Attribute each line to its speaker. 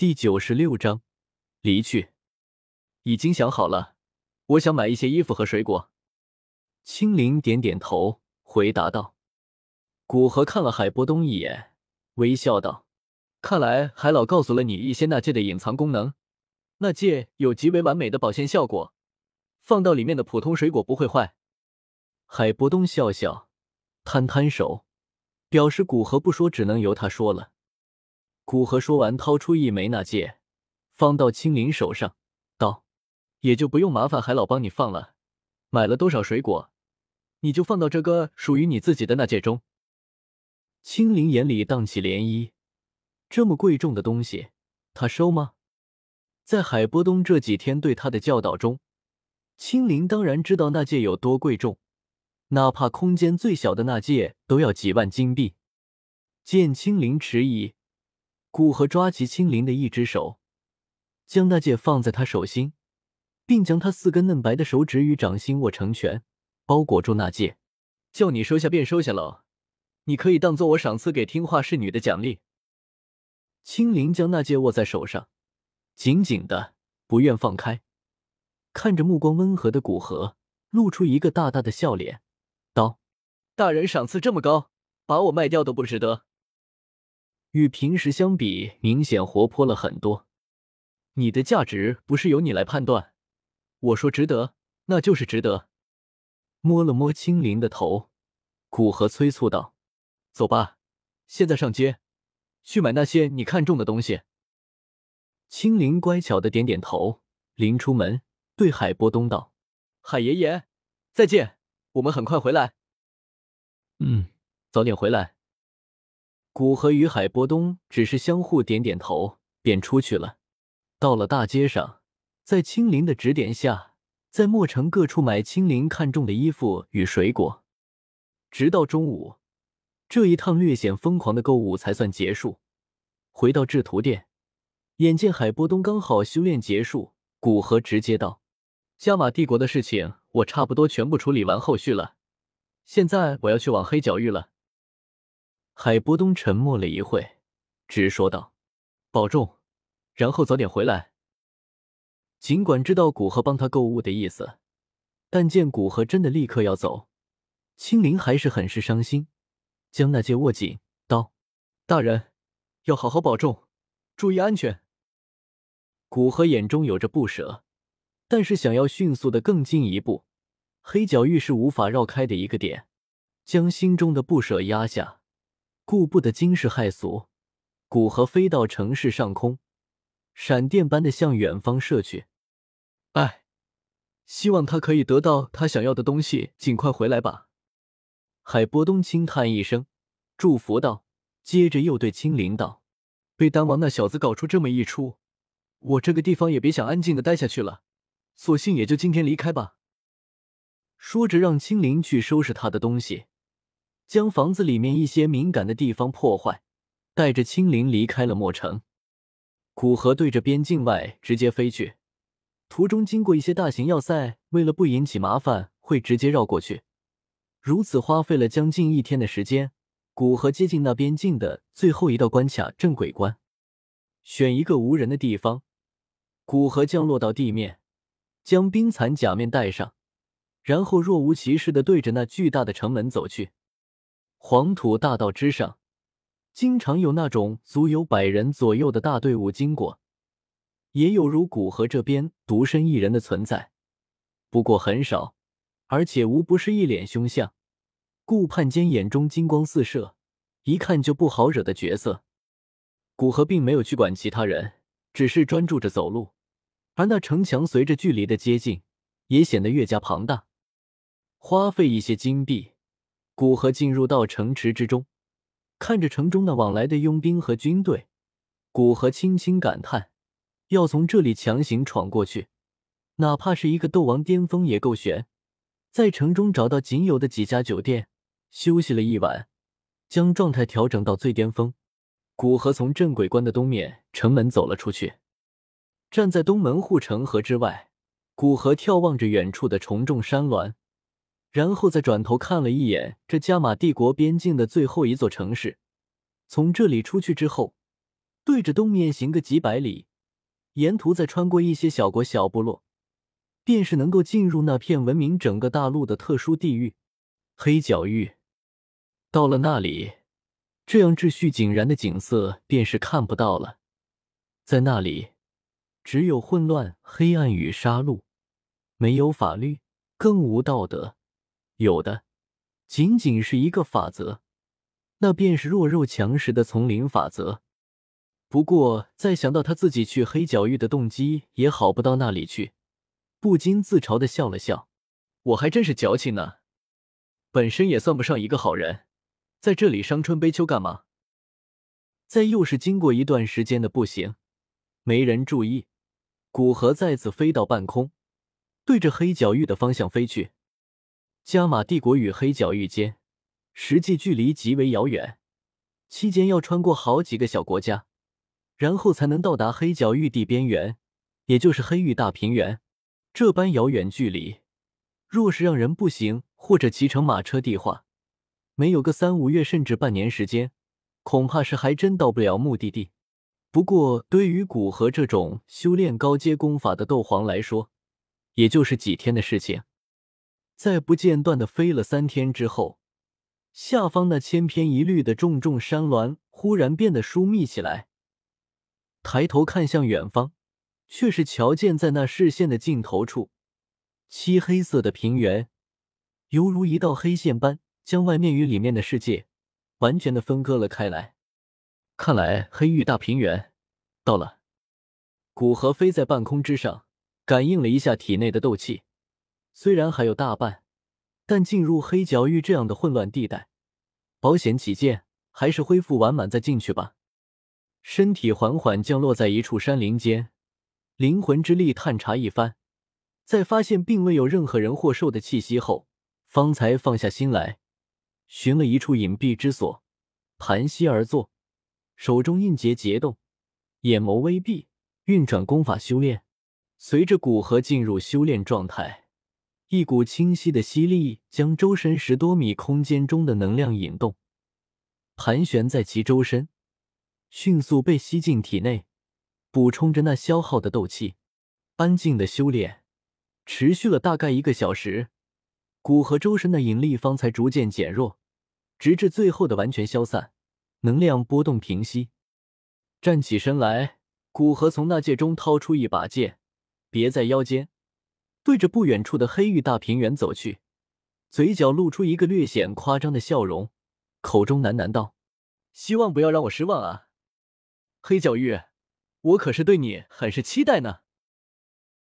Speaker 1: 第九十六章离去。已经想好了，我想买一些衣服和水果。青灵点点头，回答道。古河看了海波东一眼，微笑道：“看来海老告诉了你一些那戒的隐藏功能。那戒有极为完美的保鲜效果，放到里面的普通水果不会坏。”海波东笑笑，摊摊手，表示古河不说，只能由他说了。古河说完，掏出一枚那戒，放到青灵手上，道：“也就不用麻烦海老帮你放了。买了多少水果，你就放到这个属于你自己的那戒中。”青灵眼里荡起涟漪，这么贵重的东西，他收吗？在海波东这几天对他的教导中，青灵当然知道那戒有多贵重，哪怕空间最小的那戒都要几万金币。见青灵迟疑，古河抓起青灵的一只手，将那戒放在他手心，并将他四根嫩白的手指与掌心握成拳，包裹住那戒，叫你收下便收下喽。你可以当做我赏赐给听话侍女的奖励。青灵将那戒握在手上，紧紧的，不愿放开，看着目光温和的古河，露出一个大大的笑脸，道：“大人赏赐这么高，把我卖掉都不值得。”与平时相比，明显活泼了很多。你的价值不是由你来判断，我说值得，那就是值得。摸了摸青灵的头，古河催促道。走吧，现在上街，去买那些你看中的东西。青灵乖巧的点点头，临出门对海波东道：“海爷爷，再见，我们很快回来。”嗯，早点回来。古河与海波东只是相互点点头，便出去了。到了大街上，在青灵的指点下，在墨城各处买青灵看中的衣服与水果，直到中午。这一趟略显疯狂的购物才算结束。回到制图店，眼见海波东刚好修炼结束，古河直接道：“加玛帝国的事情我差不多全部处理完后续了，现在我要去往黑角域了。”海波东沉默了一会，直说道：“保重，然后早点回来。”尽管知道古河帮他购物的意思，但见古河真的立刻要走，青灵还是很是伤心。将那戒握紧，道：“大人，要好好保重，注意安全。”古河眼中有着不舍，但是想要迅速的更进一步，黑角域是无法绕开的一个点。将心中的不舍压下，顾不得惊世骇俗，古河飞到城市上空，闪电般的向远方射去。哎，希望他可以得到他想要的东西，尽快回来吧。海波东轻叹一声，祝福道，接着又对青灵道：“被丹王那小子搞出这么一出，我这个地方也别想安静的待下去了，索性也就今天离开吧。”说着，让青灵去收拾他的东西，将房子里面一些敏感的地方破坏，带着青灵离开了墨城。古河对着边境外直接飞去，途中经过一些大型要塞，为了不引起麻烦，会直接绕过去。如此花费了将近一天的时间，古河接近那边境的最后一道关卡——镇鬼关。选一个无人的地方，古河降落到地面，将冰蚕假面戴上，然后若无其事的对着那巨大的城门走去。黄土大道之上，经常有那种足有百人左右的大队伍经过，也有如古河这边独身一人的存在，不过很少。而且无不是一脸凶相，顾盼间眼中金光四射，一看就不好惹的角色。古河并没有去管其他人，只是专注着走路。而那城墙随着距离的接近，也显得越加庞大。花费一些金币，古河进入到城池之中，看着城中那往来的佣兵和军队，古河轻轻感叹：要从这里强行闯过去，哪怕是一个斗王巅峰也够悬。在城中找到仅有的几家酒店休息了一晚，将状态调整到最巅峰。古河从镇鬼关的东面城门走了出去，站在东门护城河之外，古河眺望着远处的重重山峦，然后再转头看了一眼这加玛帝国边境的最后一座城市。从这里出去之后，对着东面行个几百里，沿途再穿过一些小国小部落，便是能够进入那片闻名整个大陆的特殊地域——黑角域。到了那里，这样秩序井然的景色便是看不到了。在那里，只有混乱、黑暗与杀戮，没有法律，更无道德，有的仅仅是一个法则，那便是弱肉强食的丛林法则。不过，再想到他自己去黑角域的动机也好不到那里去，不禁自嘲的笑了笑：“我还真是矫情呢，本身也算不上一个好人。”在这里伤春悲秋干嘛？再又是经过一段时间的步行，没人注意，古河再次飞到半空，对着黑角域的方向飞去。加玛帝国与黑角域间实际距离极为遥远，期间要穿过好几个小国家，然后才能到达黑角域地边缘，也就是黑域大平原。这般遥远距离，若是让人步行或者骑乘马车地话，没有个三五月，甚至半年时间，恐怕是还真到不了目的地。不过，对于古河这种修炼高阶功法的斗皇来说，也就是几天的事情。在不间断的飞了三天之后，下方那千篇一律的重重山峦忽然变得疏密起来。抬头看向远方，却是瞧见在那视线的尽头处，漆黑色的平原，犹如一道黑线般。将外面与里面的世界完全的分割了开来。看来黑域大平原到了。古河飞在半空之上，感应了一下体内的斗气，虽然还有大半，但进入黑角域这样的混乱地带，保险起见，还是恢复完满再进去吧。身体缓缓降落在一处山林间，灵魂之力探查一番，在发现并未有任何人或兽的气息后，方才放下心来。寻了一处隐蔽之所，盘膝而坐，手中印结结动，眼眸微闭，运转功法修炼。随着古河进入修炼状态，一股清晰的吸力将周身十多米空间中的能量引动，盘旋在其周身，迅速被吸进体内，补充着那消耗的斗气。安静的修炼持续了大概一个小时，古河周身的引力方才逐渐减弱。直至最后的完全消散，能量波动平息。站起身来，古河从那戒中掏出一把剑，别在腰间，对着不远处的黑域大平原走去，嘴角露出一个略显夸张的笑容，口中喃喃道：“希望不要让我失望啊，黑角域，我可是对你很是期待呢。”